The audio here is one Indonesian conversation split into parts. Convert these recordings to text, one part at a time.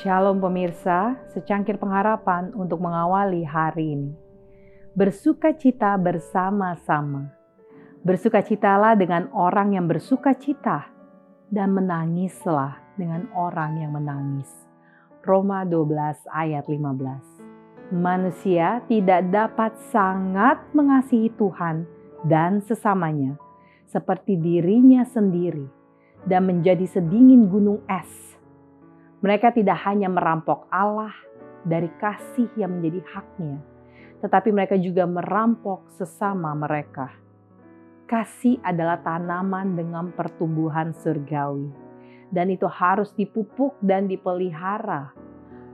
Shalom pemirsa, secangkir pengharapan untuk mengawali hari ini. Bersukacita bersama-sama. Bersukacitalah dengan orang yang bersukacita dan menangislah dengan orang yang menangis. Roma 12 ayat 15. Manusia tidak dapat sangat mengasihi Tuhan dan sesamanya seperti dirinya sendiri dan menjadi sedingin gunung es. Mereka tidak hanya merampok Allah dari kasih yang menjadi haknya, tetapi mereka juga merampok sesama mereka. Kasih adalah tanaman dengan pertumbuhan surgawi, dan itu harus dipupuk dan dipelihara.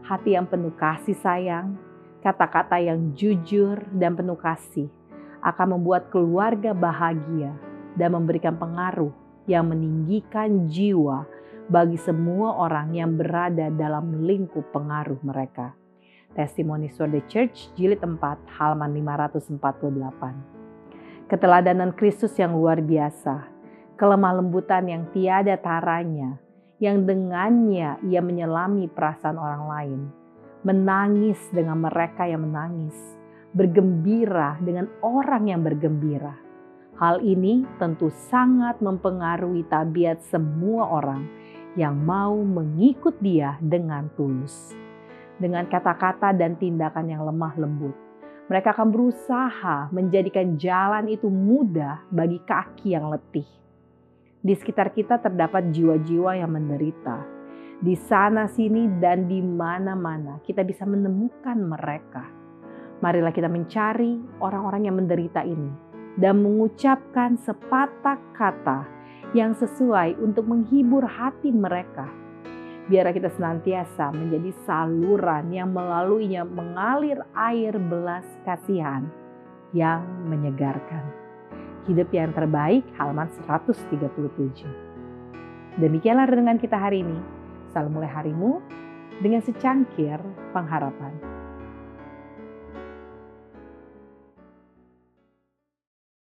Hati yang penuh kasih sayang, kata-kata yang jujur dan penuh kasih akan membuat keluarga bahagia dan memberikan pengaruh yang meninggikan jiwa bagi semua orang yang berada dalam lingkup pengaruh mereka. Testimoni for the Church jilid 4 halaman 548. Keteladanan Kristus yang luar biasa, kelemah lembutan yang tiada taranya, yang dengannya ia menyelami perasaan orang lain, menangis dengan mereka yang menangis, bergembira dengan orang yang bergembira Hal ini tentu sangat mempengaruhi tabiat semua orang yang mau mengikut dia dengan tulus. Dengan kata-kata dan tindakan yang lemah lembut, mereka akan berusaha menjadikan jalan itu mudah bagi kaki yang letih. Di sekitar kita terdapat jiwa-jiwa yang menderita. Di sana sini dan di mana-mana kita bisa menemukan mereka. Marilah kita mencari orang-orang yang menderita ini dan mengucapkan sepatah kata yang sesuai untuk menghibur hati mereka. Biar kita senantiasa menjadi saluran yang melaluinya mengalir air belas kasihan yang menyegarkan. Hidup yang terbaik halaman 137. Demikianlah renungan kita hari ini. Salam mulai harimu dengan secangkir pengharapan.